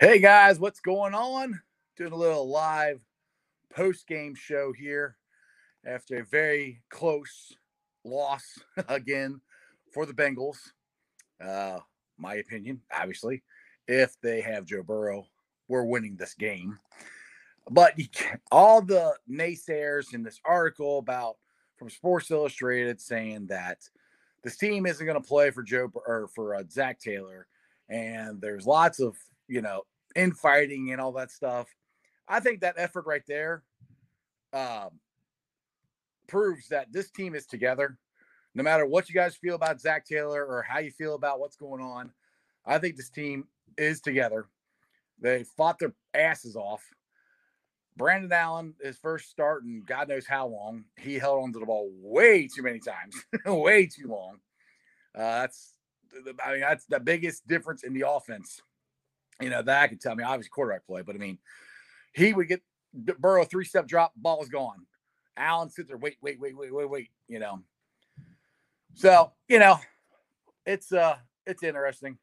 Hey guys, what's going on? Doing a little live post game show here after a very close loss again for the Bengals. Uh, my opinion, obviously, if they have Joe Burrow, we're winning this game. But all the naysayers in this article about from Sports Illustrated saying that this team isn't going to play for Joe or for uh, Zac Taylor, and there's lots of you know infighting and all that stuff. I think that effort right there um, proves that this team is together. No matter what you guys feel about Zac Taylor or how you feel about what's going on, I think this team is together. They fought their asses off. Brandon Allen, his first start and God knows how long, he held onto the ball way too many times, way too long. Uh, that's, I mean, that's the biggest difference in the offense you know, that I could tell me obviously quarterback play, but I mean, he would get Burrow three step drop, ball is gone. Allen sits there, wait, wait, wait, wait, wait, wait, you know. So, you know, it's uh it's interesting.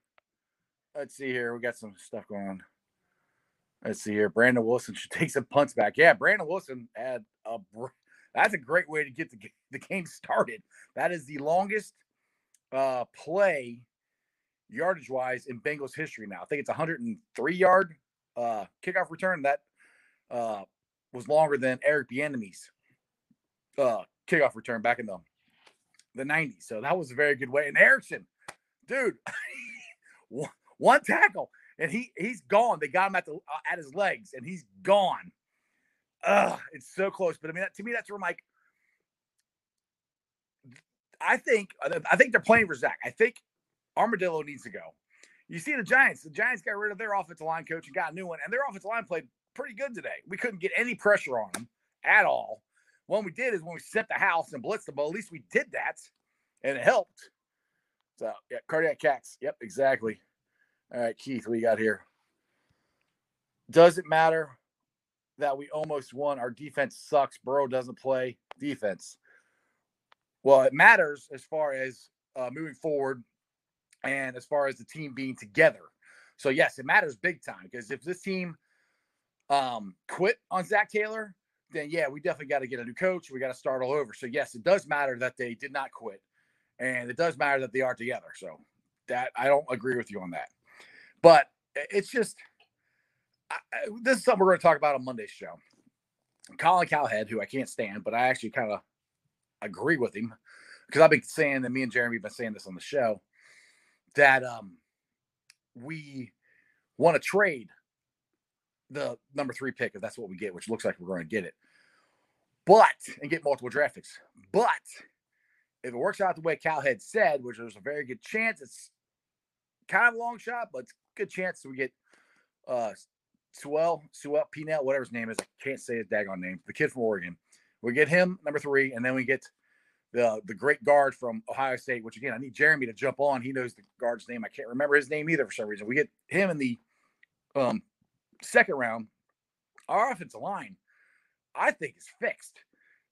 Let's see here. We got some stuff going on. Let's see here. Brandon Wilson should take some punts back. Yeah, Brandon Wilson had a that's a great way to get the, the game started. That is the longest uh play yardage wise in Bengals history now. I think it's 103 yard uh, kickoff return. That uh, was longer than Eric Bieniemy's uh, kickoff return back in the the 90s. So that was a very good way. And Erickson, dude, one tackle and he he's gone. They got him at the uh, at his legs and he's gone. Ugh, it's so close. But I mean, that, to me, that's where Mike. I think I think they're playing for Zac. I think Armadillo needs to go. You see the Giants. The Giants got rid of their offensive line coach and got a new one, and their offensive line played pretty good today. We couldn't get any pressure on them at all. What we did is when we set the house and blitzed them, but at least we did that, and it helped. So yeah, cardiac cats. Yep, exactly. All right, Keith, what you got here? Does it matter that we almost won? Our defense sucks. Burrow doesn't play defense. Well, it matters as far as uh, moving forward and as far as the team being together. So yes, it matters big time because if this team um, quit on Zac Taylor, then yeah, we definitely got to get a new coach. We got to start all over. So yes, it does matter that they did not quit, and it does matter that they are together. So that I don't agree with you on that, but it's just I, this is something we're going to talk about on Monday's show. Colin Cowherd, who I can't stand, but I actually kind of agree with him because I've been saying that me and Jeremy have been saying this on the show that um, we want to trade the number three pick if that's what we get, which looks like we're going to get it. But and get multiple draft picks. But if it works out the way Cal had said, which there's a very good chance, it's kind of a long shot, but it's a good chance we get uh Sewell, Sewell Peanut, whatever his name is. I can't say his daggone name. The kid from Oregon. We get him number three, and then we get the the great guard from Ohio State, which again I need Jeremy to jump on. He knows the guard's name. I can't remember his name either for some reason. We get him in the um, second round. Our offensive line, I think, is fixed.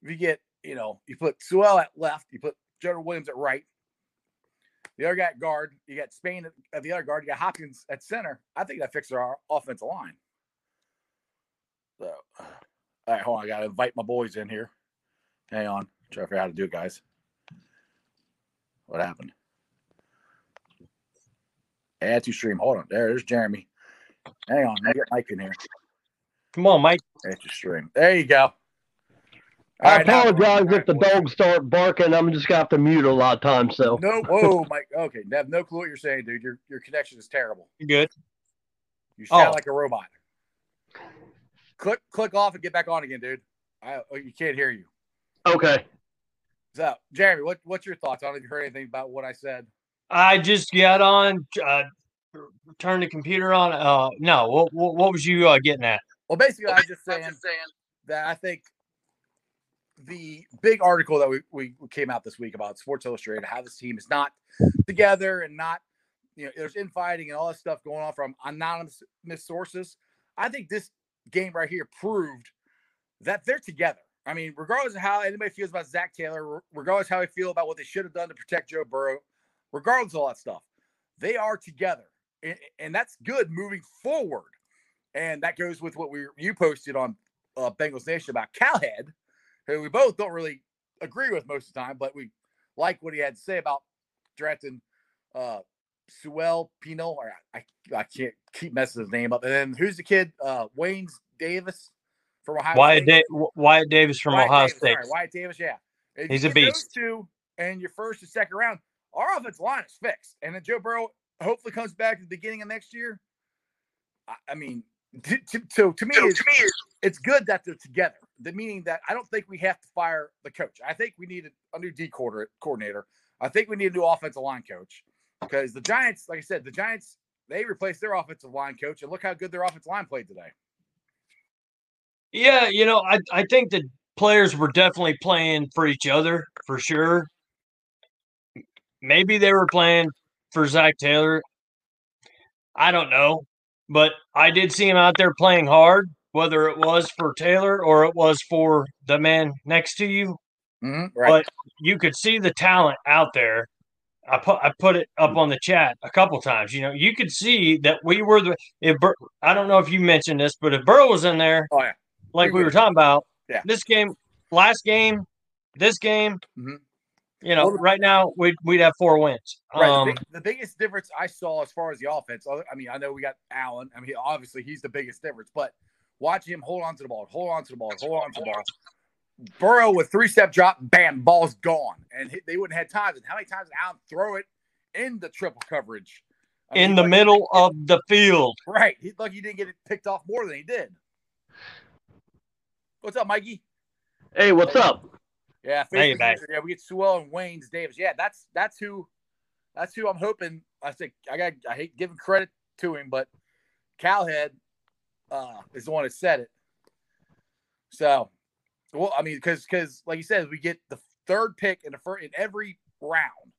If you get, you know, you put Sewell at left, you put Jonah Williams at right. The other guy at guard, you got Spain at the other guard, you got Hopkins at center. I think that fixes our offensive line. So, all right, hold on. I got to invite my boys in here. Hang on. Try to figure out how to do it, guys. What happened? Add to stream. Hold on. There, there's Jeremy. Hang on. I get Mike in here. Come on, Mike. Add to stream. There you go. All I right, apologize now, if the dogs start barking. I'm just gonna have to mute a lot of times. So no, whoa, Mike. Okay, I have no clue what you're saying, dude. Your your connection is terrible. You good? You sound oh. like a robot. Click click off and get back on again, dude. I oh, you can't hear you. Okay. So, Jeremy, what what's your thoughts? I don't know if you heard anything about what I said. I just got on, uh, turned the computer on. Uh, no, what, what, what was you uh, getting at? Well, basically, I was just saying, just saying that I think the big article that we, we came out this week about Sports Illustrated, how this team is not together and not, you know, there's infighting and all this stuff going on from anonymous sources. I think this game right here proved that they're together. I mean, regardless of how anybody feels about Zac Taylor, regardless how they feel about what they should have done to protect Joe Burrow, regardless of all that stuff, they are together. And, and that's good moving forward. And that goes with what we you posted on uh, Bengals Nation about Cowherd, who we both don't really agree with most of the time, but we like what he had to say about drafting uh Sewell Pino, or I, I can't keep messing his name up. And then who's the kid? Uh Waynes Davis from Ohio Wyatt, State. da- Wyatt Davis from Wyatt Ohio Davis, State. sorry, Wyatt Davis, yeah. If He's a get those beast. Two and your first and second round, our offensive line is fixed. And then Joe Burrow hopefully comes back at the beginning of next year. I, I mean, to, to, so to me, it's, it's good that they're together. The meaning that I don't think we have to fire the coach. I think we need a, a new D coordinator- coordinator. I think we need a new offensive line coach because the Giants, like I said, the Giants they replaced their offensive line coach, and look how good their offensive line played today. Yeah, you know, I I think the players were definitely playing for each other for sure. Maybe they were playing for Zac Taylor. I don't know, but I did see him out there playing hard, whether it was for Taylor or it was for the man next to you. Mm-hmm. But you could see the talent out there. I put I put it up on the chat a couple times. You know, you could see that we were the if Bur- I don't know if you mentioned this, but if Burrow was in there, Oh yeah. Like We we were talking about, Yeah. this game, last game, this game, Mhm. you know, right now we'd we'd have four wins. Right. Um, the, big, the biggest difference I saw as far as the offense, I mean, I know we got Allen. I mean, obviously he's the biggest difference, but watch him hold on to the ball, hold on to the ball, hold on to the ball. Burrow with three step drop, bam, ball's gone. And he- they wouldn't have times. And how many times did Allen throw it in the triple coverage? I in he the lucky- middle of the field. Right. He's lucky he didn't get it picked off more than he did. What's up, Mikey? Hey, what's up? Yeah, Hey, Facebook back. user. yeah, we get Sewell and Wayne's Davis. Yeah, that's that's who that's who I'm hoping. I think I got I hate giving credit to him, but Cowherd uh is the one that said it. So well, I mean, because because like you said, we get the third pick in the first in every round.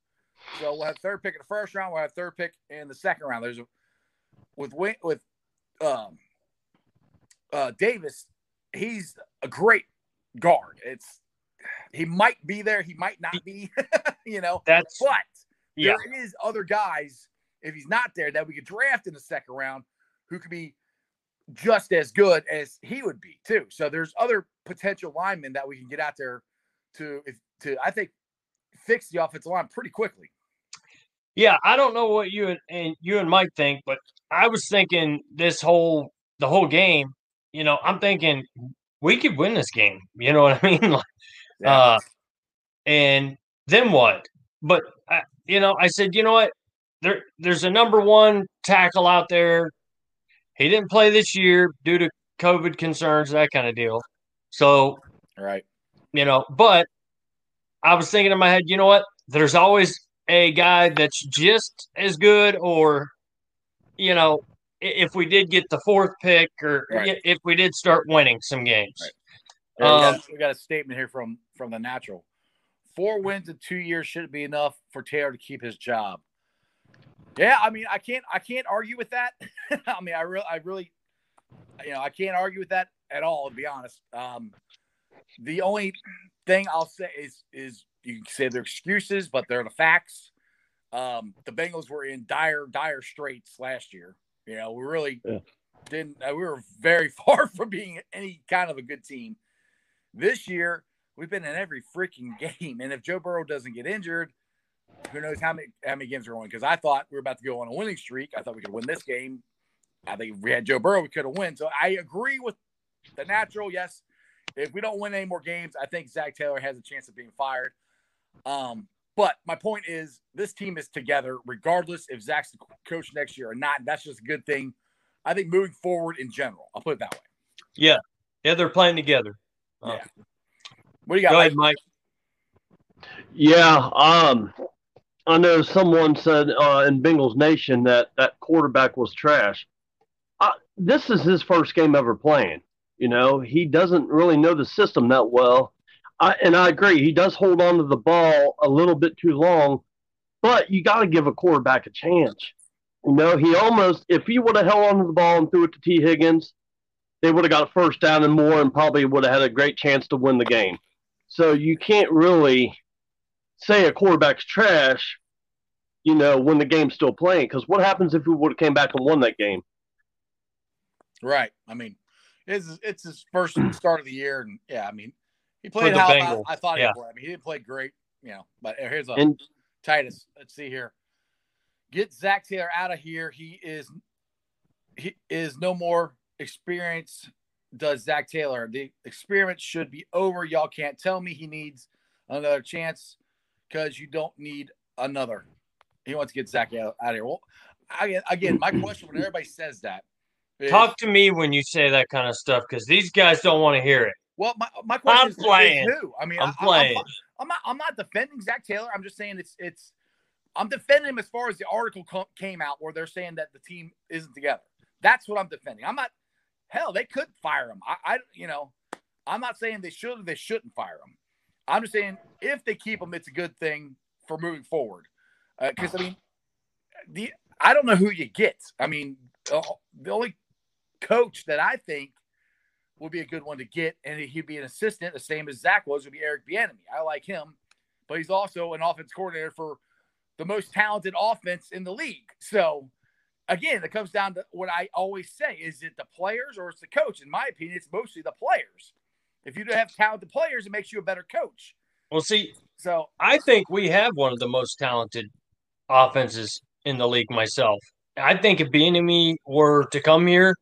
So we'll have third pick in the first round, we'll have third pick in the second round. There's a with with um uh Davis, he's a great guard. It's he might be there, he might not be, you know. That's But yeah. there is other guys if he's not there that we could draft in the second round who could be just as good as he would be too. So there's other potential linemen that we can get out there to if to I think fix the offensive line pretty quickly. Yeah, I don't know what you and, and you and Mike think, but I was thinking this whole the whole game. You know, I'm thinking we could win this game. You know what I mean? Like, Uh, and then what? But I, you know, I said, you know what? There, there's a number one tackle out there. He didn't play this year due to COVID concerns, that kind of deal. So right. you know, but I was thinking in my head, you know what? There's always a guy that's just as good, or you know, if we did get the fourth pick, or Right. if we did start winning some games. Right. Yeah, we, Um, got, we got a statement here from from the natural. Four wins in two years shouldn't be enough for Taylor to keep his job. Yeah, I mean, I can't I can't argue with that. I mean, I really I really you know, I can't argue with that at all, to be honest. Um the only thing I'll say is is you can say they're excuses, but they're the facts. Um, the Bengals were in dire, dire straits last year. You know, we really Yeah. didn't. Uh, we were very far from being any kind of a good team. This year, we've been in every freaking game, and if Joe Burrow doesn't get injured, who knows how many how many games we're going? Because I thought we were about to go on a winning streak. I thought we could win this game. I think if we had Joe Burrow, we could have won. So I agree with the natural. Yes, if we don't win any more games, I think Zac Taylor has a chance of being fired. Um, but my point is, this team is together, regardless if Zac's the coach next year or not. That's just a good thing. I think moving forward in general, I'll put it that way. Yeah, yeah, they're playing together. Uh, Yeah. What do you got? Go ahead, Mike? Mike. Yeah, um, I know someone said uh, in Bengals Nation that that quarterback was trash. Uh, this is his first game ever playing. You know, he doesn't really know the system that well. I, and I agree, he does hold on to the ball a little bit too long, but you got to give a quarterback a chance. You know, he almost, if he would have held on to the ball and threw it to Tee Higgins, they would have got a first down and more and probably would have had a great chance to win the game. So you can't really say a quarterback's trash, you know, when the game's still playing. Because what happens if we would have came back and won that game? Right. I mean, it's it's his first start of the year, and yeah, I mean, he played how I, I, thought yeah. he played. I mean, he didn't play great, you know. But here's a and, Titus. Let's see here. Get Zac Taylor out of here. He is he is no more experience. Does Zac Taylor? The experiment should be over. Y'all can't tell me he needs another chance because you don't need another. He wants to get Zac out, out of here. Well, I, again, my question when everybody says that is, talk to me when you say that kind of stuff because these guys don't want to hear it. Well, my, my question I'm is, playing. Who? I mean, I'm I, playing. I'm, I'm, not. I'm not defending Zac Taylor. I'm just saying it's it's. I'm defending him as far as the article came out where they're saying that the team isn't together. That's what I'm defending. I'm not. Hell, they could fire him. I, I you know, I'm not saying they should or they shouldn't fire him. I'm just saying if they keep him, it's a good thing for moving forward. Because uh, I mean, the I don't know who you get. I mean, uh, the only coach that I think would be a good one to get, and he'd be an assistant, the same as Zac was, would be Eric Bieniemy. I like him, but he's also an offense coordinator for the most talented offense in the league. So, again, it comes down to what I always say: is it the players or it's the coach? In my opinion, it's mostly the players. If you don't have talented players, it makes you a better coach. Well, see, so I think we have one of the most talented offenses in the league. Myself, I think if Bieniemy were to come here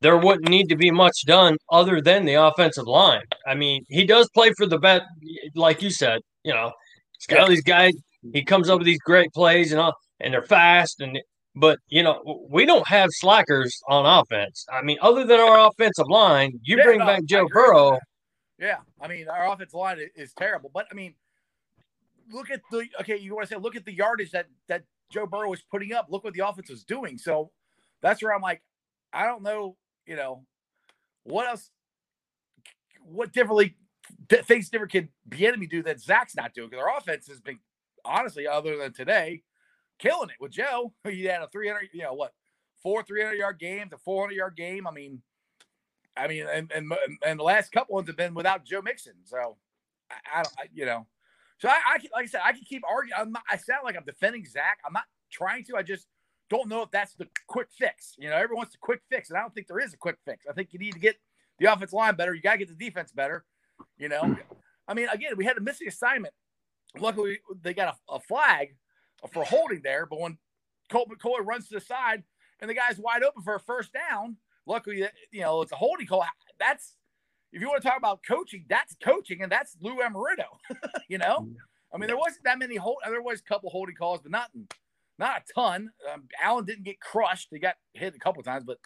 there wouldn't need to be much done other than the offensive line. I mean, he does play for the bet, like you said. You know, he's got all these guys. He comes up with these great plays and all, and they're fast. And but you know, we don't have slackers on offense. I mean, other than our offensive line, you yeah, bring no, back Joe Burrow. Yeah, I mean, our offensive line is terrible. But I mean, look at the okay. You want to say look at the yardage that that Joe Burrow was putting up. Look what the offense was doing. So that's where I'm like, I don't know you know, what else? What differently things different can Bieniemy do that Zac's not doing? Because our offense has been honestly, other than today, killing it with Joe. He had a 300, you know, what four 300 yard games, a 400 yard game. I mean, I mean, and and and the last couple ones have been without Joe Mixon. So I, I don't, I, you know, so I, I like I said, I can keep arguing. Not, I sound like I'm defending Zac. I'm not trying to. I just don't know if that's the quick fix. You know, everyone wants a quick fix, and I don't think there is a quick fix. I think you need to get the offensive line better. You got to get the defense better. You know, hmm. I mean, again, we had a missing assignment. Luckily, they got a, a flag for holding there, but when Colt McCoy runs to the side and the guy's wide open for a first down, luckily, you know, it's a holding call. That's if you want to talk about coaching, that's coaching, and that's Lou Anarumo. you know, hmm. I mean, there wasn't that many hold. There was a couple holding calls, but nothing not a ton. Um, Allen didn't get crushed; he got hit a couple times, but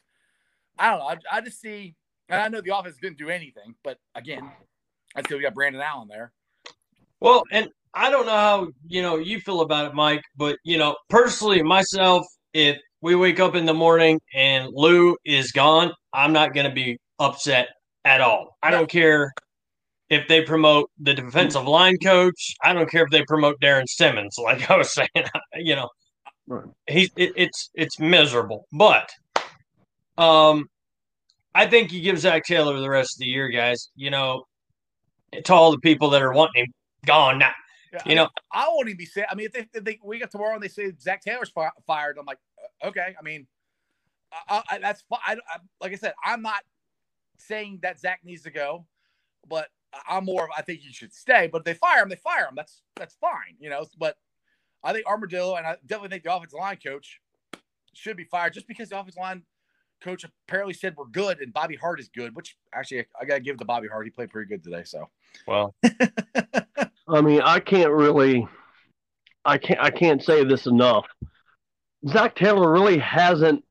I don't know. I, I just see, and I know the offense didn't do anything, but again, until we got Brandon Allen there. Well, and I don't know how you know you feel about it, Mike, but you know, personally, myself, if we wake up in the morning and Lou is gone, I'm not going to be upset at all. I don't care if they promote the defensive line coach. I don't care if they promote Darrin Simmons. Like I was saying, you know, Right. He's it, it's it's miserable, but um, I think you give Zac Taylor the rest of the year, guys. You know, to all the people that are wanting him gone now. Yeah, you know, I won't even be saying. I mean, if they, if they we get tomorrow and they say Zac Taylor's fi- fired, I'm like, uh, okay. I mean, I, I, that's fine. like I said, I'm not saying that Zac needs to go, but I'm more of I think he should stay. But if they fire him, they fire him. That's that's fine, you know. But I think Armadillo and I definitely think the offensive line coach should be fired just because the offensive line coach apparently said we're good and Bobby Hart is good, which actually I got to give it to Bobby Hart. He played pretty good today. So, well, I mean, I can't really, I can't, I can't say this enough. Zac Taylor really hasn't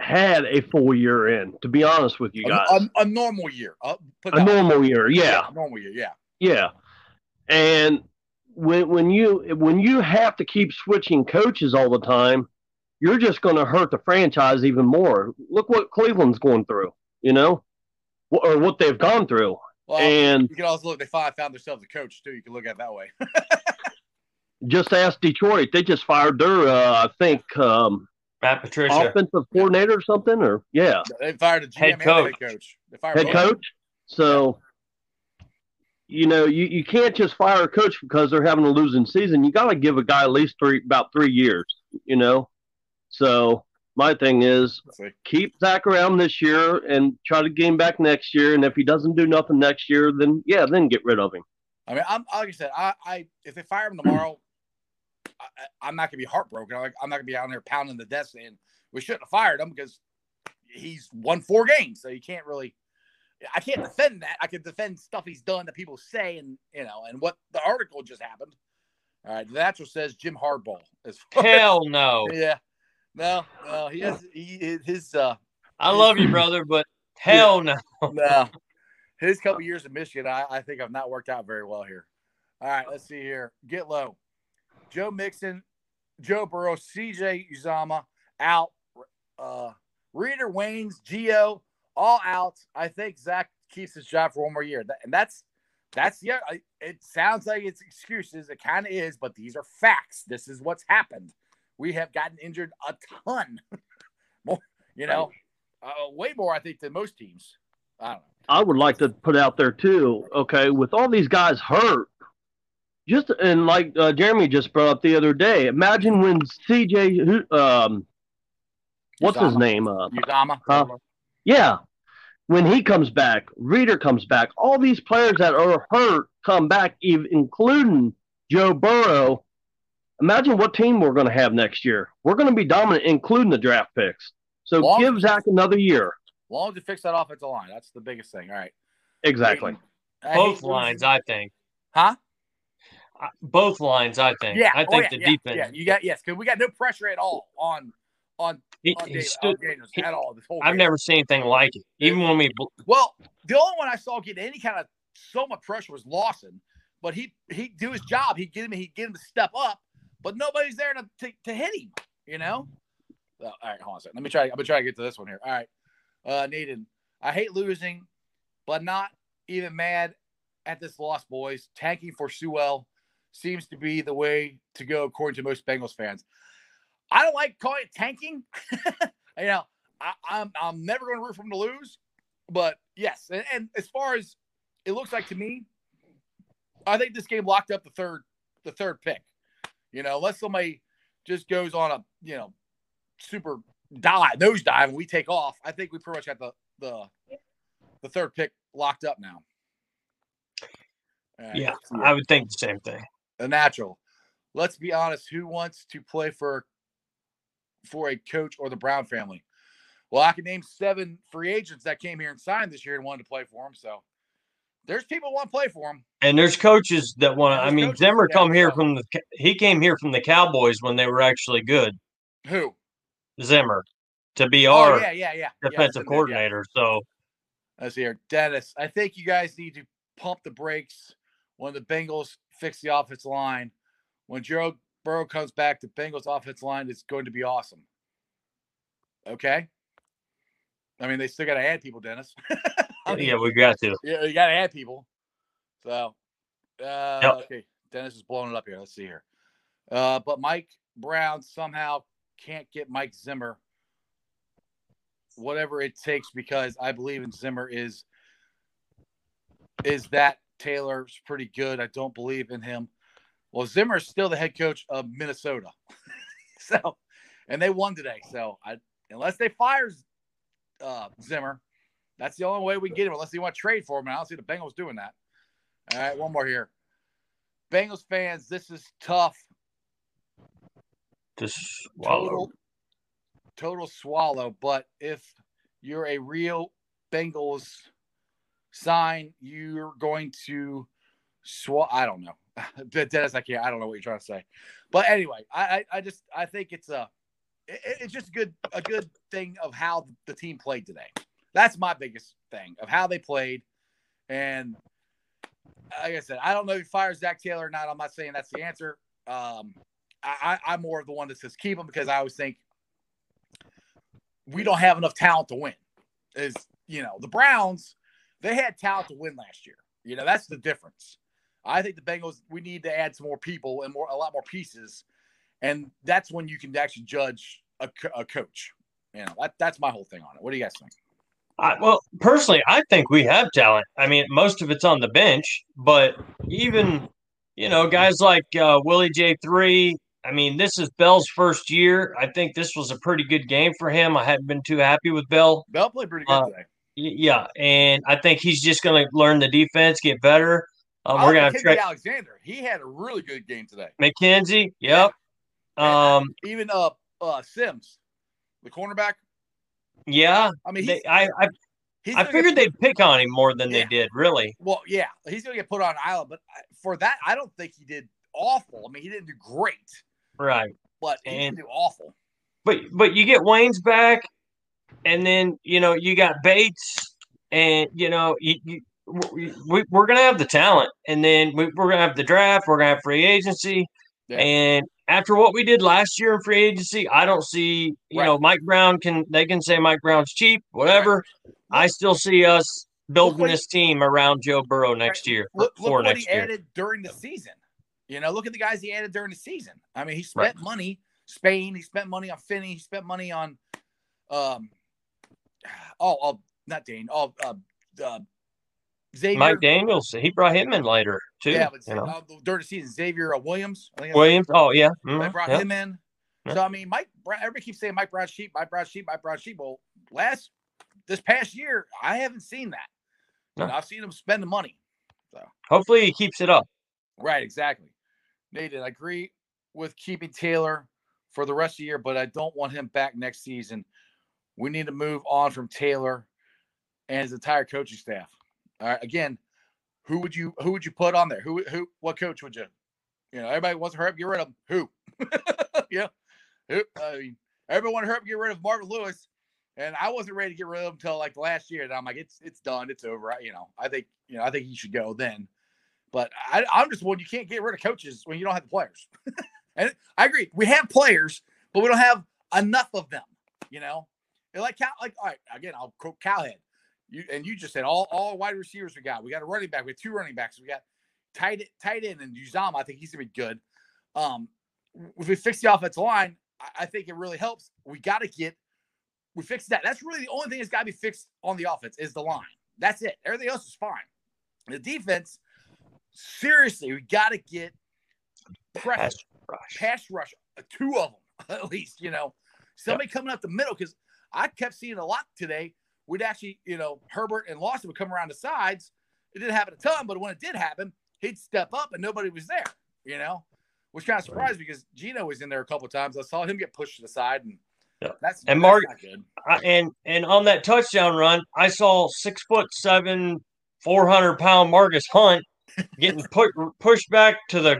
had a full year in, to be honest with you guys. A, a, a normal year. Uh, a normal year, yeah. yeah. normal year, yeah. Yeah. And when when you when you have to keep switching coaches all the time, you're just going to hurt the franchise even more. Look what Cleveland's going through, you know, or what they've gone through. Well, and you can also look; they finally found themselves a coach too. You can look at it that way. just ask Detroit; they just fired their, uh, I think, um, Matt Patricia, offensive coordinator or something, or yeah, they fired a GM head coach. head coach. head coach. So you know, you, you can't just fire a coach because they're having a losing season. You got to give a guy at least three about three years. You know, so My thing is keep Zac around this year and try to gain back next year. And if he doesn't do nothing next year, then yeah, then get rid of him. I mean, I'm like I said, I, I if they fire him tomorrow, I, I'm not gonna be heartbroken. I'm, like, I'm not gonna be out there pounding the desk saying we shouldn't have fired him because he's won four games, so you can't really. I can't defend that. I can defend stuff he's done that people say, and you know, and what the article just happened. All right, the natural says Jim Harbaugh is. Hell no. yeah, no, no, he has he his uh I love you, brother, but hell no. no. His couple years in Michigan, I, I think have not worked out very well here. All right, let's see here. Get low. Joe Mixon, Joe Burrow, CJ Uzomah out. Uh, Reader Waynes, Geno, all out. I think Zac keeps his job for one more year. And that's that's yeah. It sounds like it's excuses. It kind of is, but these are facts. This is what's happened. We have gotten injured a ton. more, you know, uh, way more I think than most teams. I don't know. I would like to put out there too. Okay, with all these guys hurt, just and like uh, Jeremy just brought up the other day. Imagine when CJ, who- um, what's his name? Uh, Uzomah. Huh? yeah, when he comes back, Reader comes back. All these players that are hurt come back, ev- including Joe Burrow. Imagine what team we're going to have next year. We're going to be dominant, including the draft picks. So Long- give Zac another year. Long as you fix that offensive line, that's the biggest thing. All right. Exactly. I Both lines, I think. Huh? Uh, both lines, I think. Yeah. I oh, think yeah, the yeah, defense. Yeah, you got yes, because we got no pressure at all on on he, on, stood, on Daniels he- at all. This whole I've game. never seen anything like it. Even when we, Well, the only one I saw get any kind of so much pressure was Lawson, but he he do his job. He get him. He get him to step up, but nobody's there to to, to hit him. You know. So, all right, hold on a second. Let me try. I'm gonna try to get to this one here. All right, uh, Needed. I hate losing, but not even mad at this loss, boys. Tanking for Sewell seems to be the way to go, according to most Bengals fans. I don't like calling it tanking. you know, I, I'm I'm never going to root for them to lose, but yes, and, and as far as it looks like to me, I think this game locked up the third the third pick. You know, unless somebody just goes on a you know super dive nose dive and we take off, I think we pretty much got the the the third pick locked up now. Right, yeah, I would think the same thing. a natural. Let's be honest. Who wants to play for for a coach or the Brown family? Well, I can name seven free agents that came here and signed this year and wanted to play for him. So there's people who want to play for him. And there's coaches that want to. I mean, Zimmer come here from the. He came here from the Cowboys when they were actually good. Who? Zimmer to be Oh our yeah, yeah, yeah. Yeah, defensive yeah. coordinator. So Let's see here, Dennis. I think you guys need to pump the brakes when the Bengals fix the offensive line. When Joe Burrow comes back, the Bengals offensive line is going to be awesome. Okay. I mean, they still got to add people, Dennis. I mean, yeah, we got to. Yeah, you got to add people. So, uh, okay, Dennis is blowing it up here. Let's see here. Uh, but Mike Brown somehow can't get Mike Zimmer, whatever it takes, because I believe in Zimmer is is that Taylor's pretty good. I don't believe in him. Well, Zimmer is still the head coach of Minnesota, so and they won today. So I unless they fire uh, Zimmer, that's the only way we can get him unless they want to trade for him. And I don't see the Bengals doing that. All right, one more here. Bengals fans, this is tough. To swallow. Total, total swallow. But if you're a real Bengals sign, you're going to swallow. I don't know. Dennis, I can't. I don't know what you're trying to say. But anyway, I, I, just I think it's a it, it's just a good a good thing of how the team played today. That's my biggest thing of how they played. And like I said, I don't know if he fires Zac Taylor or not. I'm not saying that's the answer. Um, I, I, I'm more of the one that says keep him because I always think we don't have enough talent to win. Is you know the Browns, they had talent to win last year. You know that's the difference. I think the Bengals we need to add some more people and more a lot more pieces, and that's when you can actually judge a, a coach. You know that, that's my whole thing on it. What do you guys think? I, well, personally, I think we have talent. I mean, most of it's on the bench, but even you know guys like uh, Willie J three, I mean, this is Bell's first year. I think this was a pretty good game for him. I hadn't been too happy with Bell. Bell played pretty good Uh, today. Yeah, and I think he's just going to learn the defense, get better. Um, we're have Trey Alexander. He had a really good game today. McKenzie. Yep. Um, Even uh, uh Sims, the cornerback. yeah. I mean, They, I I, I figured they'd pick on him more than Yeah. they did. Really. Well, yeah, he's to get put on island, but for that, I don't think he did awful. I mean, he didn't do great, Right. but he And- didn't do awful. But but you get Wayne's back, and then you know you got Bates, and you know you, you we, we- we're gonna have the talent, and then we, we're gonna have the draft. We're gonna have free agency, Yeah. and after what we did last year in free agency, I don't see you Right. know Mike Brown can they can say Mike Brown's cheap, whatever. I still see us building he- this team around Joe Burrow next year Look, look what next he year. added during the season. You know, look at the guys he added during the season. I mean, he spent money. Spain. He spent money on Finney. He spent money on, um, oh, oh not Dane. Oh, uh, uh, Xavier. Mike Daniels, he brought him in later too. yeah, but you know. uh, during the season, Xavier uh, Williams. I think Williams. Oh yeah. They mhm, brought yeah. him in. Yeah. So I mean, Mike. Everybody keeps saying Mike Brown sheep, Mike Brown sheep, Mike Brown sheep. Well, last this past year, I haven't seen that. No. I've seen him spend the money. So hopefully he keeps it up. Right, exactly. Nathan, I agree with keeping Taylor for the rest of the year, but I don't want him back next season. We need to move on from Taylor and his entire coaching staff. All right, again, who would you who would you put on there? Who who what coach would you? You know, everybody wants to hurt, get rid of him. Who? yeah, who? I mean, want to hurt, get rid of Marvin Lewis, and I wasn't ready to get rid of him until like last year. And I'm like, it's it's done, it's over. I, you know, I think you know, I think he should go then. But I, I'm just one. You can't get rid of coaches when you don't have the players. and I agree. We have players, but we don't have enough of them. You know, and like Cal, like all right. Again, I'll quote Cowherd. You and you just said all all wide receivers we got. We got a running back. We have two running backs. We got tight tight end and Uzomah. I think he's gonna be good. Um, if we fix the offensive line, I, I think it really helps. We got to get we fix that. That's really the only thing that's got to be fixed on the offense is the line. That's it. Everything else is fine. The defense, seriously, we got to get pressure, Pass rush. pass rush, uh, two of them at least. You know, somebody coming up the middle because I kept seeing a lot today. We'd actually, you know, Hubbard and Lawson would come around the sides. It didn't happen a ton, but when it did happen, he'd step up and nobody was there. You know, which kind of surprised because Geno was in there a couple of times. I saw him get pushed to the side, and Yeah. that's And Mark-. I, and and on that touchdown run, I saw six foot seven, four hundred pound Marcus Hunt getting put pushed back to the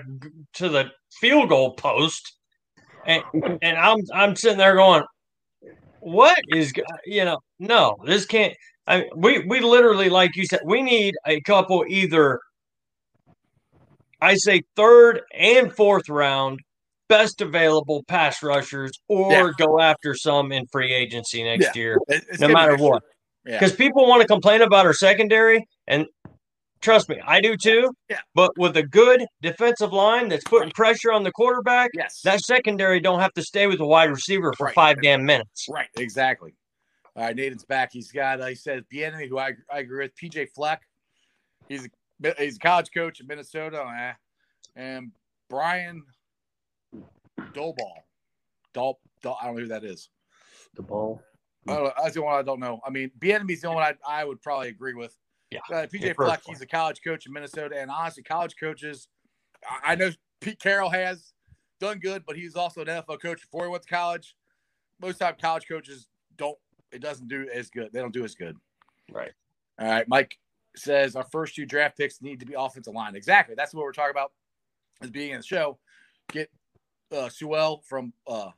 to the field goal post, and and I'm I'm sitting there going, what is you know no this can't. I mean, we we literally like you said we need a couple either. I say third and fourth round best available pass rushers or Yeah. go after some in free agency next year it's no matter what. year. Yeah. because people want to complain about our secondary and trust me i do too Yeah. but with a good defensive line that's putting pressure on the quarterback Yes. that secondary don't have to stay with the wide receiver for Right. five damn minutes right. Exactly. All right. Nathan's back. He's got. Uh, he says Bieniemy, who I, I agree with. PJ Fleck. He's a, he's a college coach in Minnesota. eh. And Brian Daboll. Dol, Dol, I don't know who that is. The ball. I don't know. That's the one I don't know. I mean, the Bieniemy's the one I, I would probably agree with. Yeah. Uh, PJ Yeah, Fleck, he's a college coach in Minnesota, and honestly, college coaches. I- I know Pete Carroll has done good, but he's also an NFL coach before he went to college. Most time, college coaches don't. It doesn't do as good. They don't do as good. right All right, Mike says our first two draft picks need to be offensive line. Exactly. That's what we're talking about as being in the show. Get uh Sewell from uh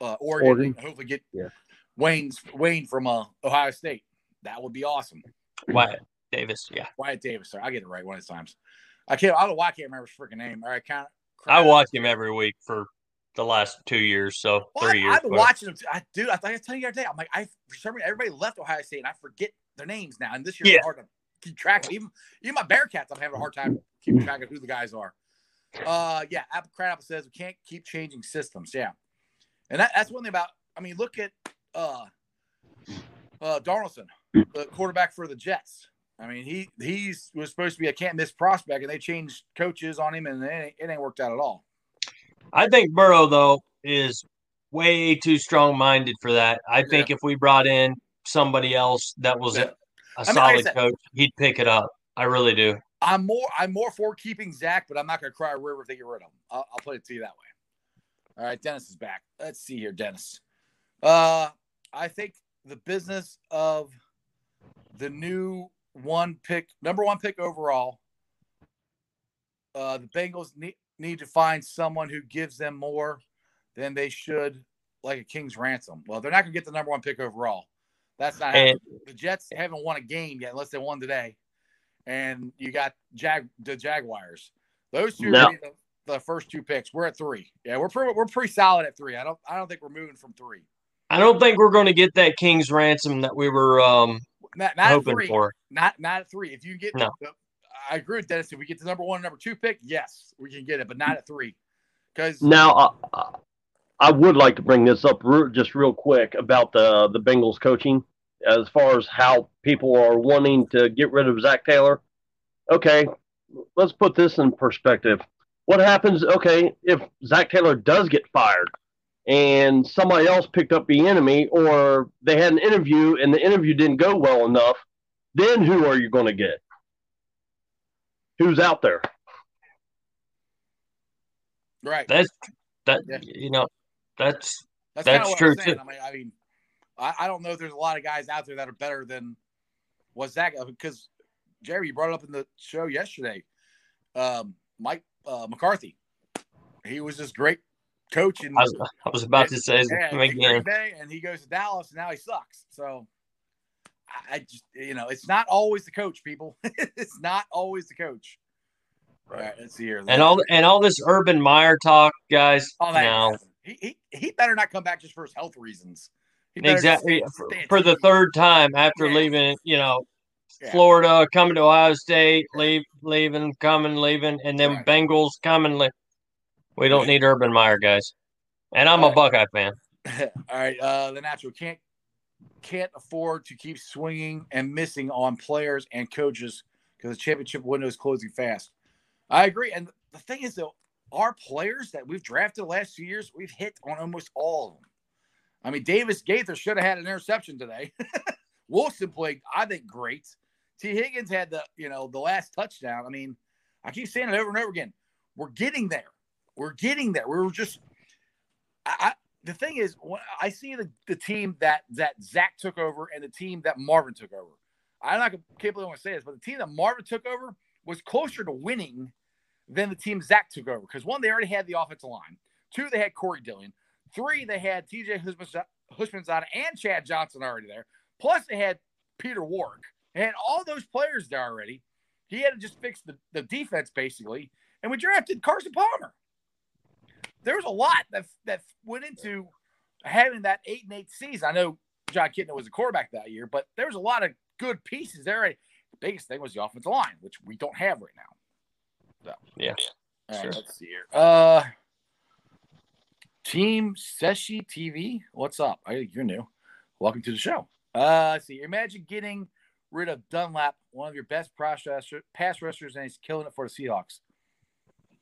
uh Oregon. Oregon. Hopefully get Yeah. Wayne's Wayne from uh Ohio State. That would be awesome. wyatt davis yeah Wyatt Davis, sorry. I get it right one of the times. I can't I don't know why I can't remember his freaking name. All right, kind i watch him every week for the last two years so Well, three I, years I've been whatever. watching. Too. I dude, I think I tell you the other day. I'm like, I for some reason everybody left Ohio State, and I forget their names now. And this year, Yeah. hard to keep track of. Even even my Bearcats, I'm having a hard time keeping track of who the guys are. Uh, yeah, Apple Crab says we can't keep changing systems. Yeah, and that, that's one thing about. I mean, look at uh, uh, Darnelson, the quarterback for the Jets. I mean, he he's was supposed to be a can't miss prospect, and they changed coaches on him, and it ain't, it ain't worked out at all. I think Burrow though is way too strong minded for that. I think if we brought in somebody else that was Yeah. a, a I mean, like solid said- coach, he'd pick it up. I really do. I'm more I'm more for keeping Zac, but I'm not going to cry a river if they get rid of him. I'll, I'll put it to you that way. All right, Dennis is back. Let's see here, Dennis. Uh, I think the business of the new one pick, number one pick overall. Uh, the Bengals need need to find someone who gives them more than they should, like a king's ransom. Well, they're not going to get the number one pick overall. That's not And the Jets haven't won a game yet, unless they won today. And you got Jag the Jaguars. Those two No. the, the first two picks. We're at three. Yeah, we're pretty we're pretty solid at three. I don't I don't think we're moving from three. I don't think we're going to get that King's ransom that we were um, Not not hoping three. for. Not not at three. If you get No. the, I agree with Dennis. If we get the number one, and number two pick, yes, we can get it, but not at three. Because Now, I, I would like to bring this up just real quick about the the Bengals coaching, as far as how people are wanting to get rid of Zac Taylor. Okay, let's put this in perspective. What happens? Okay, if Zac Taylor does get fired, and somebody else picked up the enemy, or they had an interview and the interview didn't go well enough, then who are you going to get? Who's out there? right. That's that Yeah. you know that's That's, That's what true, I'm saying. too. I mean, I mean, I, I don't know if there's a lot of guys out there that are better than was Zac because Jerry you brought it up in the show yesterday. Um, Mike uh, McCarthy, he was this great coach and I was, I was about to say yeah, him in. Green Bay, and he goes to Dallas, and now he sucks. So I, I just you know, it's not always the coach, people. it's not always the coach. All right, let's see here. And all and all this Urban Meyer talk, guys. all that. no, He, he he better not come back just for his health reasons. He exactly for, for the third time after Yeah. leaving. You know, Yeah. Florida, coming to Ohio State, leave, leaving, coming, leaving, and then Right. Bengals coming. Li- we don't need Urban Meyer, guys. And I'm a Right. Buckeye fan. All right, uh, the natural can't can't afford to keep swinging and missing on players and coaches because the championship window is closing fast. I agree, and the thing is though, our players that we've drafted the last few years, we've hit on almost all of them. I mean, Davis Gaither should have had an interception today. Wilson played, I think, great. Tee Higgins had the you know the last touchdown. I mean, I keep saying it over and over again. We're getting there. We're getting there. We're just. I, I the thing is, I see the, the team that that Zac took over and the team that Marvin took over. I'm not want to say this, but the team that Marvin took over was closer to winning than the team Zac took over. Because one, they already had the offensive line. Two, they had Corey Dillon. Three, they had TJ Houshmandzadeh and Chad Johnson already there. Plus, they had Peter Warrick. They had all those players there already. He had to just fix the, the defense basically. And we drafted Carson Palmer. There was a lot that that went into having that eight and eight season. I know Jon Kitna was a quarterback that year, but there was a lot of good pieces there. The biggest thing was the offensive line, which we don't have right now. So Yeah, all right, sure. let's see here. Uh, Team Seshi TV, what's up? Hey, you're new. Welcome to the show. Uh, let's see. Imagine getting rid of Dunlap, one of your best pass pass rushers, and he's killing it for the Seahawks.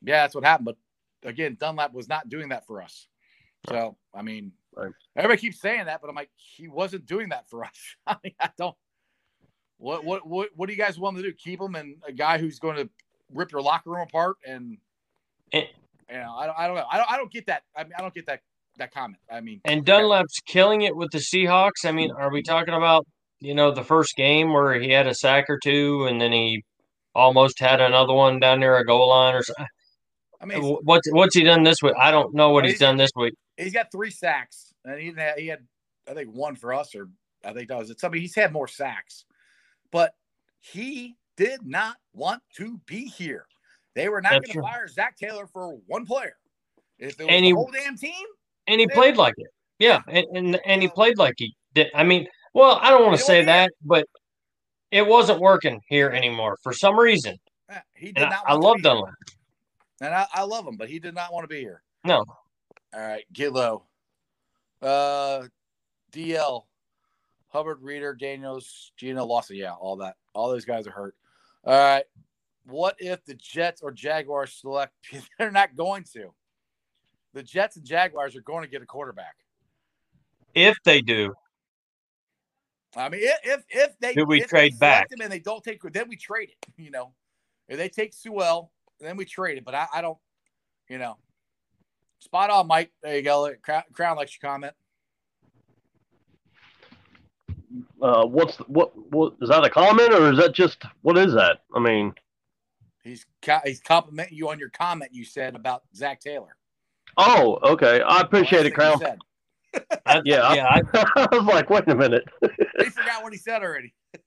Yeah, that's what happened. But again, Dunlap was not doing that for us. So, I mean, Right. everybody keeps saying that, but I'm like, he wasn't doing that for us. I mean, I don't. What what what what do you guys want to do? Keep him and a guy who's going to rip your locker room apart and And, you know, I don't, I don't know. I don't, I don't get that. I mean, I don't get that that comment. I mean, and Dunlap's killing it with the Seahawks. I mean, are we talking about you know the first game where he had a sack or two, and then he almost had another one down near a goal line or something? I mean, What's what's he done this week? I don't know what he's he's- done this week. he's got three sacks, and he didn't he had, I think, one for us, or I think that was it. Somebody he's had more sacks, but he did not want to be here. They were not going to fire Zac Taylor for one player. If it was And the he- whole damn team, and he played like it. Yeah, and and, and he played like he did. I mean, well, I don't want to say that, but it wasn't working here anymore for some reason. he did And I, not. I to love. Dunlap. And I, I love him, but he did not want to be here. No, All right, get low. Uh, DL, Hubbard, Reader, Daniels, Geno, Lawson. Yeah, all that. All those guys are hurt. All right. What if the Jets or Jaguars select? They're not going to. the Jets and Jaguars are going to get a quarterback. If they do, I mean, if if, if they Do we trade back? them and they don't take, then we trade it. You know, if they take Sewell, then we trade it. But I, I don't, you know, spot on, Mike. There you go. Crown, Crown likes your comment. Uh, what's what? What is that a comment or is that just what is that? I mean, He's he's complimenting you on your comment you said about Zac Taylor. oh, okay. I appreciate it, Crown. said. I, Yeah. yeah, I, I was like, wait a minute. He forgot what he said already.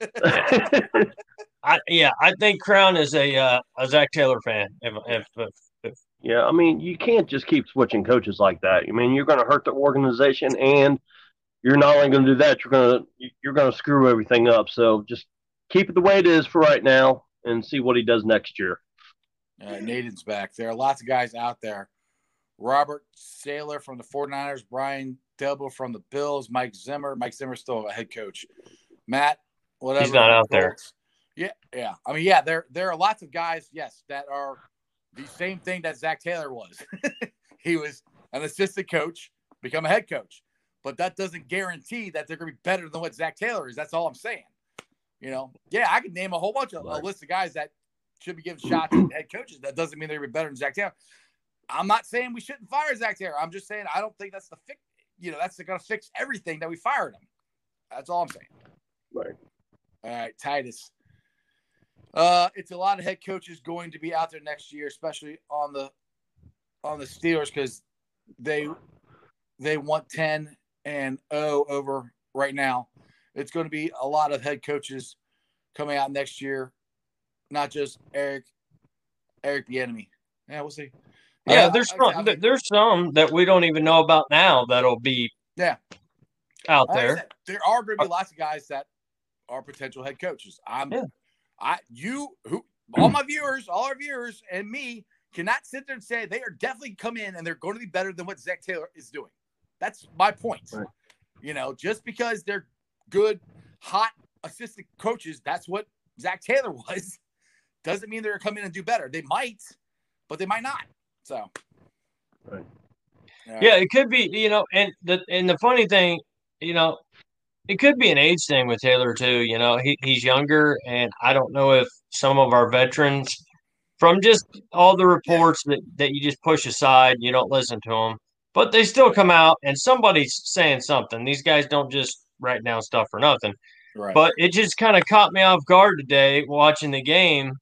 I, yeah, I think Crown is a uh, a Zac Taylor fan. If, if, if, yeah, I mean, you can't just keep switching coaches like that. I mean, you're going to hurt the organization, and you're not only going to do that, you're going to you're going to screw everything up. So just keep it the way it is for right now, and see what he does next year. Uh, Nathan's back. There are lots of guys out there. Robert Saleh from the 49ers, Brian Daboll from the Bills, Mike Zimmer. Mike Zimmer's still a head coach. Matt, whatever. He's not out there. Colts. Yeah, yeah. I mean, yeah, there there are lots of guys, yes, that are the same thing that Zac Taylor was. he was an assistant coach, become a head coach. But that doesn't guarantee that they're gonna be better than what Zac Taylor is. That's all I'm saying. You know, yeah, I could name a whole bunch of a list of guys that should be given shots at head coaches. That doesn't mean they're gonna be better than Zac Taylor. I'm not saying we shouldn't fire Zac Taylor. I'm just saying I don't think that's the fix. You know, that's going to fix everything that we fired him. That's all I'm saying. Right. All right, Titus. Uh, it's a lot of head coaches going to be out there next year, especially on the on the Steelers because they they want ten and O over right now. It's going to be a lot of head coaches coming out next year, not just Eric Eric Bieniemy. Yeah, we'll see. yeah, Uh, there's I- some, I- there- there's some that we don't even know about now that'll be Yeah. out Like there. said, there are going to be lots of guys that are potential head coaches. I'm, Yeah. I, you, who, all my viewers, all our viewers, and me cannot sit there and say they are definitely come in and they're going to be better than what Zac Taylor is doing. That's my point. Right. You know, just because they're good, hot assistant coaches, that's what Zac Taylor was, doesn't mean they're going to come in and do better. They might, but they might not. So, Right. All Yeah, it could be, you know, and the and the funny thing, you know, it could be an age thing with Taylor too. You know, he he's younger, and I don't know if some of our veterans, from just all the reports that that you just push aside, you don't listen to them, but they still come out, and somebody's saying something. These guys don't just write down stuff for nothing. right. But it just kind of caught me off guard today watching the game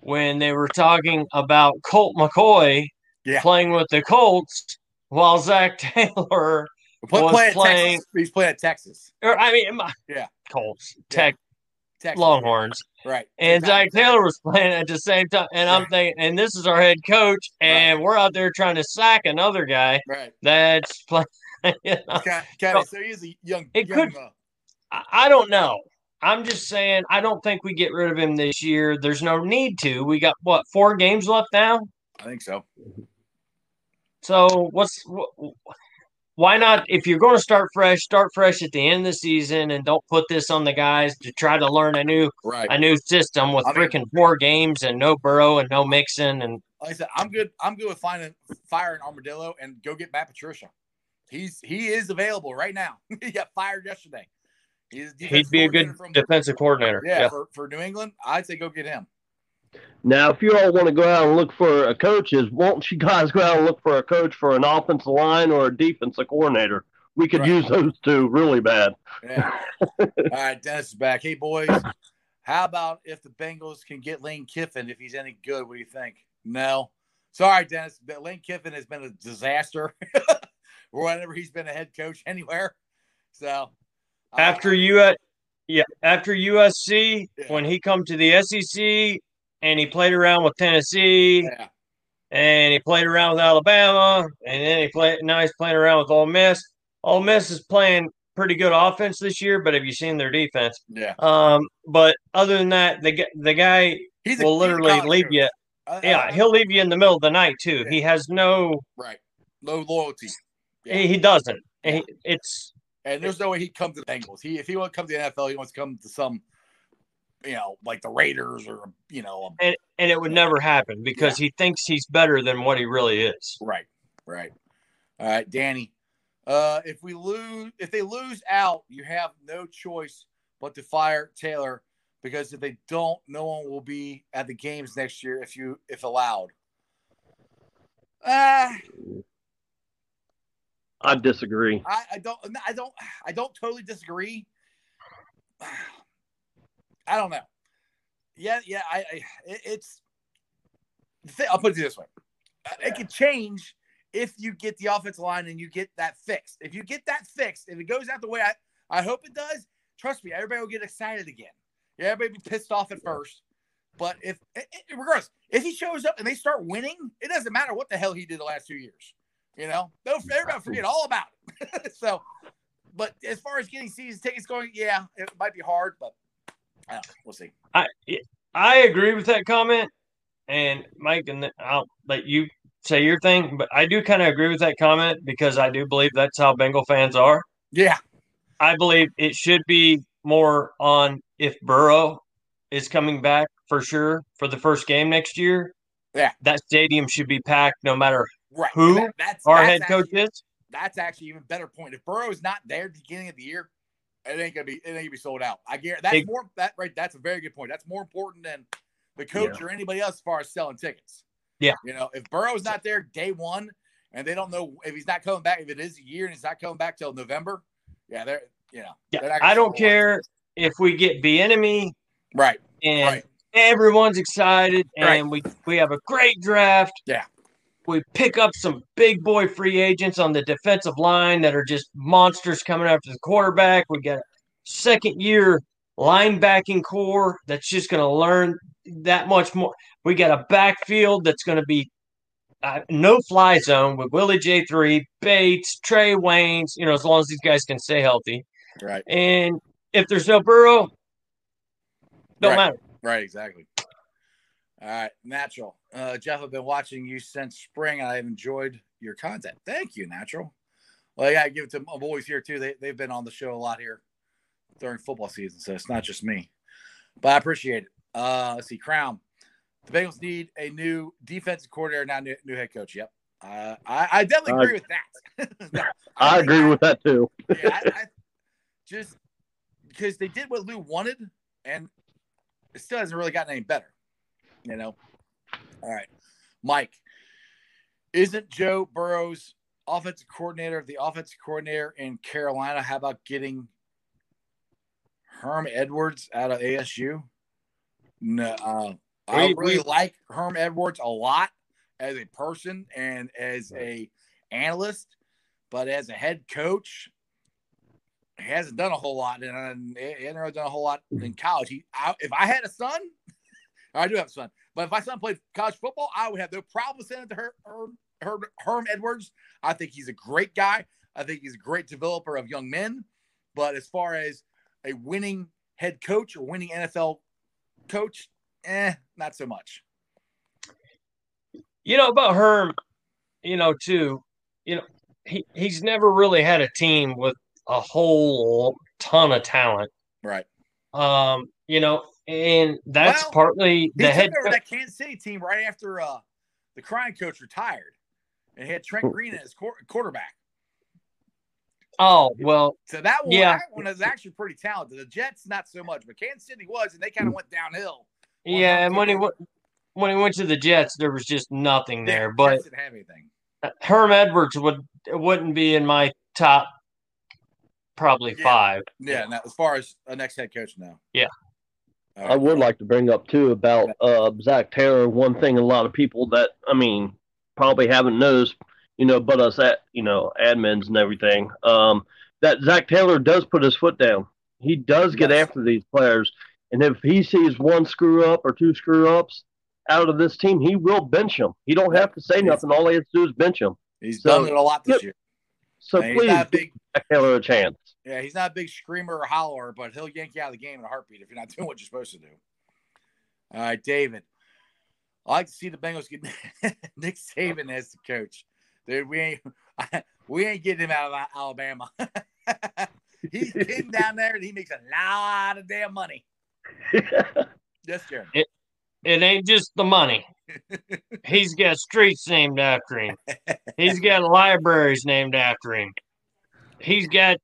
when they were talking about Colt McCoy Yeah. playing with the Colts while Zac Taylor, Play, was play playing- Texas. He's playing at Texas. or I mean, my- Yeah. Colts, Yeah. Tech, Texas. Longhorns, Right. and Zac Exactly. Taylor was playing at the same time. And I'm thinking, and this is our head coach, and we're out there trying to sack another guy Right. that's playing. you know? Okay. okay. So- So he's a young. It young, could- uh, I don't know. I'm just saying, I don't think we get rid of him this year. There's no need to. We got what four games left now. I think so. So what's wh- why not? If you're going to start fresh, start fresh at the end of the season, and don't put this on the guys to try to learn a new Right. a new system with I mean- freaking four games and no Burrow and no Mixon and Like I said, I'm good. I'm good with finding firing Armadillo and go get Matt Patricia. He's he is available right now. he got fired yesterday. He's he'd be a good from, defensive coordinator. yeah, For, for New England. I'd say go get him. Now, if you all want to go out and look for a coaches, won't you guys go out and look for a coach for an offensive line or a defensive coordinator? We could Right. use those two really bad. Yeah. All right, Dennis is back. Hey boys, how about if the Bengals can get Lane Kiffin if he's any good? What do you think? No. Sorry, Dennis. but Lane Kiffin has been a disaster whenever he's been a head coach anywhere. So uh, After you at yeah after USC Yeah. when he come to the SEC and he played around with Tennessee yeah, and he played around with Alabama, and then he played. Now he's playing around with Ole Miss. Ole Miss is playing pretty good offense this year, but have you seen their defense? yeah. Um, but other than that, the the guy He's will a literally leave you. I- Yeah, I- he'll leave you in the middle of the night too. Yeah. He has no. right. Low loyalty. Yeah. He, he doesn't. He, it's And there's no way he'd come to the Bengals. He if he wants to come to the NFL, he wants to come to some, you know, like the Raiders or you know, and and it would never happen because he thinks he's better than what he really is. right, right. All right, Danny. Uh, if we lose, if they lose out, you have no choice but to fire Taylor because if they don't, no one will be at the games next year if you if allowed. Uh, I disagree. I, I don't I don't I don't totally disagree. I don't know. Yeah, yeah. I, I it's. I'll put it this way: uh, it could change if you get the offensive line and you get that fixed. If you get that fixed, if it goes out the way I, I hope it does, trust me, everybody will get excited again. Yeah, everybody be pissed off at first, but if it regardless, if he shows up and they start winning, it doesn't matter what the hell he did the last two years. You know, they'll everybody forget all about it. so, but as far as getting season tickets going, yeah, it might be hard, but know, we'll see. I I agree with that comment, and Mike, and I'll let you say your thing, but I do kind of agree with that comment because I do believe that's how Bengal fans are. Yeah, I believe it should be more on if Burrow is coming back for sure for the first game next year. Yeah, that stadium should be packed no matter right. who that, that's, our that's head coach is. That's actually even better point. If Burrow is not there at the beginning of the year, it ain't gonna be it ain't gonna be sold out. I guarantee that's it, more that right. That's a very good point. That's more important than the coach yeah. or anybody else as far as selling tickets. Yeah, you know, if Burrow's not there day one and they don't know if he's not coming back, if it is a year and he's not coming back till November, yeah, they're you know, yeah. I don't care if we get Bieniemy right, and right. everyone's excited, and we we have a great draft. Yeah, we pick up some big boy free agents on the defensive line that are just monsters coming after the quarterback. We got a second year linebacking corps that's just going to learn that much more. We got a backfield that's going to be uh, no fly zone with Willie J3, Bates, Trae Waynes, you know, as long as these guys can stay healthy. Right. And if there's no Burrow, don't right. matter. Right, exactly. All right, natural. Uh, Jeff, I've been watching you since spring, and I've enjoyed your content. Thank you, natural. Well, I gotta give it to my boys here too. They they've been on the show a lot here during football season, so it's not just me. But I appreciate it. Uh, let's see, Crown. The Bengals need a new defensive coordinator, not new, new head coach. Yep, uh, I, I definitely agree with that. no, I, I, agree with that too. yeah, I, just because they did what Lou wanted, and it still hasn't really gotten any better. You know. All right, Mike. Isn't Joe Burrow's offensive coordinator the offensive coordinator in Carolina? How about getting Herm Edwards out of ASU? No, uh, I really like Herm Edwards a lot as a person and as a analyst, but as a head coach, he hasn't done a whole lot, and he hasn't really done a whole lot in college. He, I, if I had a son, I do have a son, but if my son played college football, I would have no problem sending it to her, Herm, Edwards. I think he's a great guy. I think he's a great developer of young men. But as far as a winning head coach or winning NFL coach, eh, not so much. You know about Herm, you know too. You know he he's never really had a team with a whole ton of talent. Right. Um, you know, and that's well, partly the head over that Kansas City team right after uh, the crying coach retired, and he had Trent mm. Green as quarterback. Oh well, so that one, yeah. that one is actually pretty talented. The Jets not so much, but Kansas City was, and they kind of mm. went downhill. Yeah, and when he went when he went to the Jets, there was just nothing there. but didn't have anything. Uh, Herm Edwards would wouldn't be in my top probably yeah. five. Yeah, now, as far as a next head coach now. Yeah. Right. I would like to bring up too about uh, Zac Taylor. One thing a lot of people that I mean probably haven't noticed, you know, but us at you know admins and everything, um, that Zac Taylor does put his foot down. He does get yes. after these players, and if he sees one screw up or two screw ups out of this team, he will bench them. He don't have to say nothing. All he has to do is bench him. He's so, done it a lot this year. So please, big, Zac Taylor a chance. Yeah, he's not a big screamer or howler, but he'll yank you out of the game in a heartbeat if you're not doing what you're supposed to do. All right, David. I like to see the Bengals get Nick Saban as the coach. Dude, we ain't we ain't getting him out of Alabama. he's getting down there and he makes a lot of damn money. yes, Jeremy. It, it ain't just the money. He's got streets named after him. He's got libraries named after him. He's got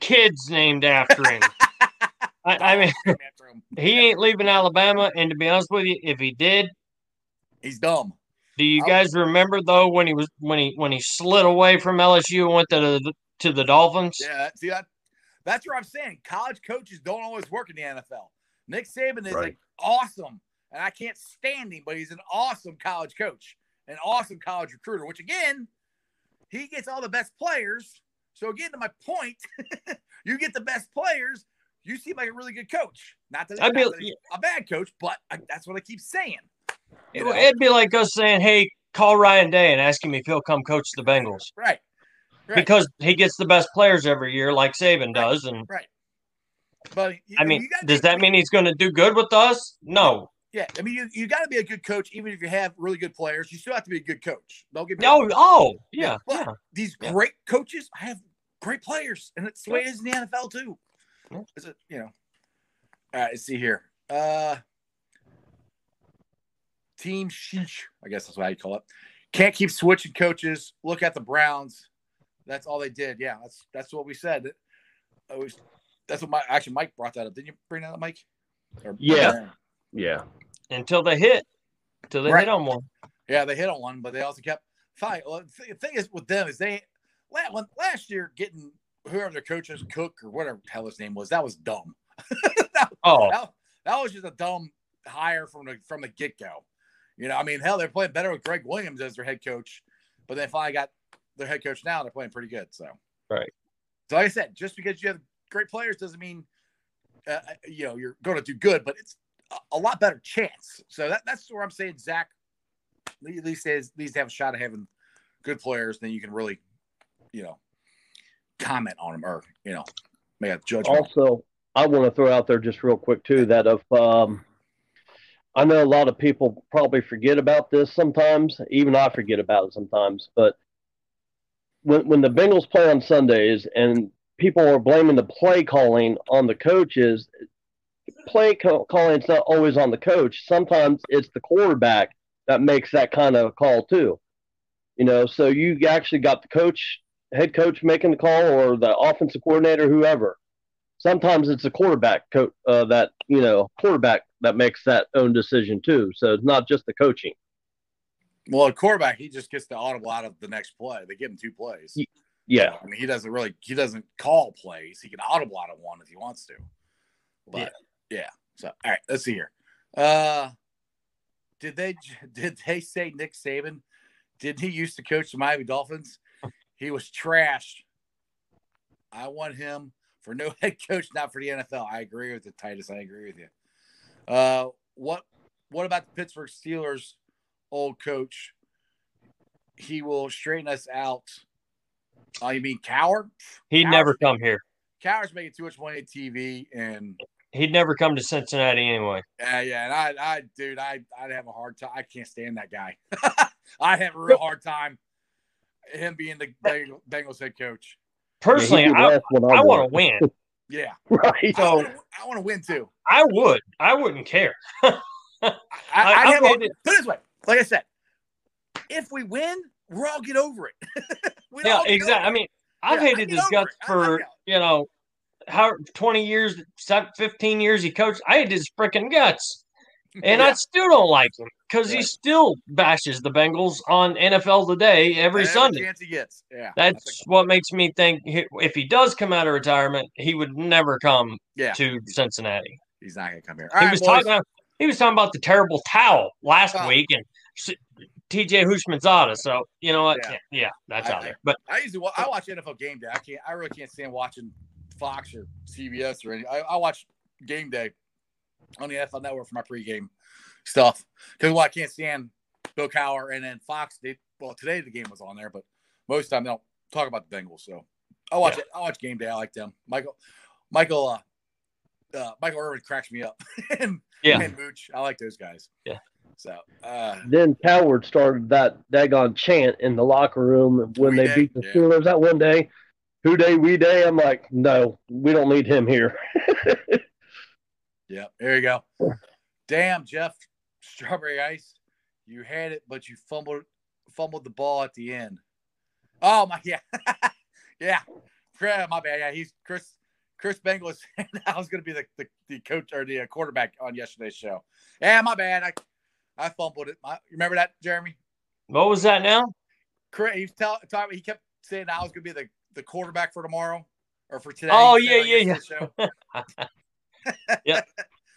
kids named after him. I, I mean, he ain't leaving Alabama. And to be honest with you, if he did, He's dumb. do you I- guys remember though when he was when he when he slid away from LSU and went to the to the Dolphins? Yeah, see that that's what I'm saying. College coaches don't always work in the NFL. Nick Saban is Right. like awesome, and I can't stand him, but he's an awesome college coach, an awesome college recruiter. Which again, he gets all the best players. So again, to my point, you get the best players. You seem like a really good coach. Not that, I'd be- not that he's a bad coach, but I, that's what I keep saying. You know? It'd be like us saying, "Hey, call Ryan Day and ask him if he'll come coach the Bengals," right, right. because he gets the best players every year, like Saban does. And right. but I mean, does that mean he's going to do good with us? No. Yeah, I mean, you, you got to be a good coach, even if you have really good players. You still have to be a good coach. Don't get me Oh, wrong. oh, yeah, But yeah. these Yeah. great coaches have great players, and it's the way it is in the NFL too. Yeah. Is it? You know. All right, let's see here. Uh, team sheesh, I guess that's what you call it. Can't keep switching coaches. Look at the Browns. That's all they did. Yeah, that's that's what we said. It was, that's what my actually Mike brought that up. Didn't you bring that up, Mike? Or- Yeah. Yeah. Until they hit, until they Right. hit on one. Yeah, they hit on one, but they also kept fine. Well, the thing- the thing is with them is they la- when- last year getting whoever their coach is, Cook or whatever the hell his name was, that was dumb. that, Oh, that, that was just a dumb hire from the from the get go. You know, I mean, hell, they're playing better with Gregg Williams as their head coach, but they finally got their head coach now. They're playing pretty good. So, Right. So, like I said, just because you have great players doesn't mean uh, you know you're going to do good, but it's a, lot better chance. So that, that's where I'm saying Zac at least has at least have a shot of having good players. Then you can really, you know, comment on them or you know make a judgment. Also, I want to throw out there just real quick too that if um, I know a lot of people probably forget about this sometimes, even I forget about it sometimes, but when when the Bengals play on Sundays and people are blaming the play calling on the coaches, play call- calling's not always on the coach. Sometimes it's the quarterback that makes that kind of call too. You know, so you actually got the coach, head coach making the call, or the offensive coordinator, whoever sometimes it's the quarterback coach uh, that you know quarterback that makes that own decision too. So it's not just the coaching. Well, a quarterback, he just gets the audible out of the next play. They give him two plays. Ye- Yeah, I mean, he doesn't really he doesn't call plays. He can audible out of one if he wants to. But yeah. So all right, let's see here. Uh did they did they say Nick Saban? Did he used to coach the Miami Dolphins? He was trashed. I want him for no head coach, not for the NFL. I agree with the Titus. I agree with you. Uh what what about the Pittsburgh Steelers old coach? He will straighten us out. Oh, you mean Cowher? he'd Ours- never come here. Cowher's making too much money at TV, and He'd never come to Cincinnati anyway. Yeah, yeah, and I, I, dude, I, I'd have a hard time. I can't stand that guy. I have a real hard time him being the Bengals head coach. Personally, Yeah, he I, did last one I want to win. Yeah, right. So- I want to win too. I would. I wouldn't care. I, I, I- have I a, made put it- it this way. Like I said, if we win, we'll all get over it. Yeah, exactly. I mean, I've Yeah, hated get his guts it. I- I for you know how twenty years, fifteen years he coached. I hated his freaking guts, and I still don't like him because he still bashes the Bengals on NFL Today every Sunday. chance he gets. Yeah, That's what makes me think if he does come out of retirement, he would never come yeah. to Cincinnati. He's not gonna come here. He All right, was boys. talking about he was talking about the terrible towel last Oh. week and TJ Houshmandzadeh. So you know what? Yeah. Yeah, yeah that's I- out there. But I usually wa- I watch NFL Game Day. I can't. I really can't stand watching Fox or CBS or any. I, I watch Game Day on the NFL Network for my pregame stuff because well, I can't stand Bill Cowher and then Fox. They well today the game was on there, but most of the time they don't talk about the Bengals. So I watch Yeah. it. I watch Game Day. I like them. Michael, Michael, uh, uh, Michael Irvin cracks me up. and, Yeah. and Mooch. I like those guys. Yeah. So uh, Then Cowher started that daggone chant in the locker room when they day, beat the yeah. Steelers that one day. Who Dey, we day. I'm like, no, we don't need him here. Yeah, there you go. Damn, Jeff Strawberry Ice, you had it, but you fumbled fumbled the ball at the end. Oh my yeah. yeah. Yeah, my bad. Yeah, he's Chris Chris Bengal was I was gonna be the, the, the coach or the uh, quarterback on yesterday's show. Yeah, my bad. I I fumbled it. My, remember that, Jeremy? What was that now? Chris, he was tell, talking, he kept saying I was gonna be the, the quarterback for tomorrow or for today. Oh yeah, yeah, yeah. Yep.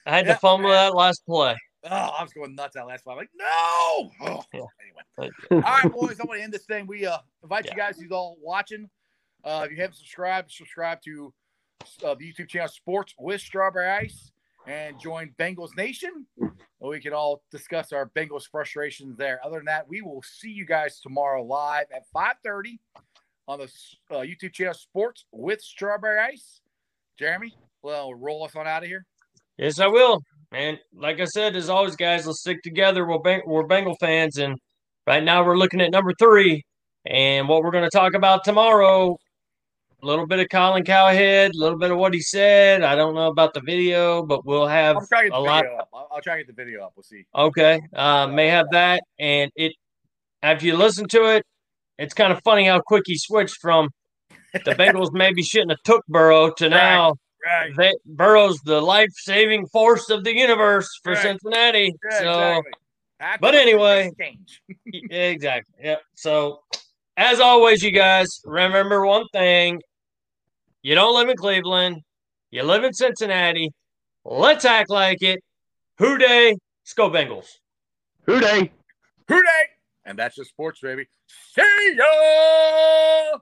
I had Yeah, to fumble man. that last play. Oh, I was going nuts that last play. I'm like, no. Oh, Yeah. Anyway. All right, boys. I'm going to end this thing. We uh, invite you guys who's all watching. Uh, if you haven't subscribed, subscribe to uh, the YouTube channel Sports with Strawberry Ice and join Bengals Nation. We can all discuss our Bengals frustrations there. Other than that, we will see you guys tomorrow live at 5:30 on the uh, YouTube channel Sports with Strawberry Ice. Jeremy, well, roll us on out of here. Yes, I will. And like I said, as always, guys, let's stick together. We're, Beng- we're Bengal fans, and right now we're looking at number three. And what we're going to talk about tomorrow, a little bit of Colin Cowherd, a little bit of what he said. I don't know about the video, but we'll have I'll try to get a the lot. video up. I'll, I'll try to get the video up. We'll see. Okay, uh, may have that, and it after you listen to it, it's kind of funny how quick he switched from the Bengals maybe shouldn't have took Burrow to now Right. they, Burrow's the life saving force of the universe for Right. Cincinnati. Yeah, so exactly. But anyway- exchange. exactly, yeah. So as always, you guys remember one thing: you don't live in Cleveland, you live in Cincinnati. Let's act like it. Who Dey? Let's go Bengals. Who Dey? Who Dey? And that's just sports, baby. See ya.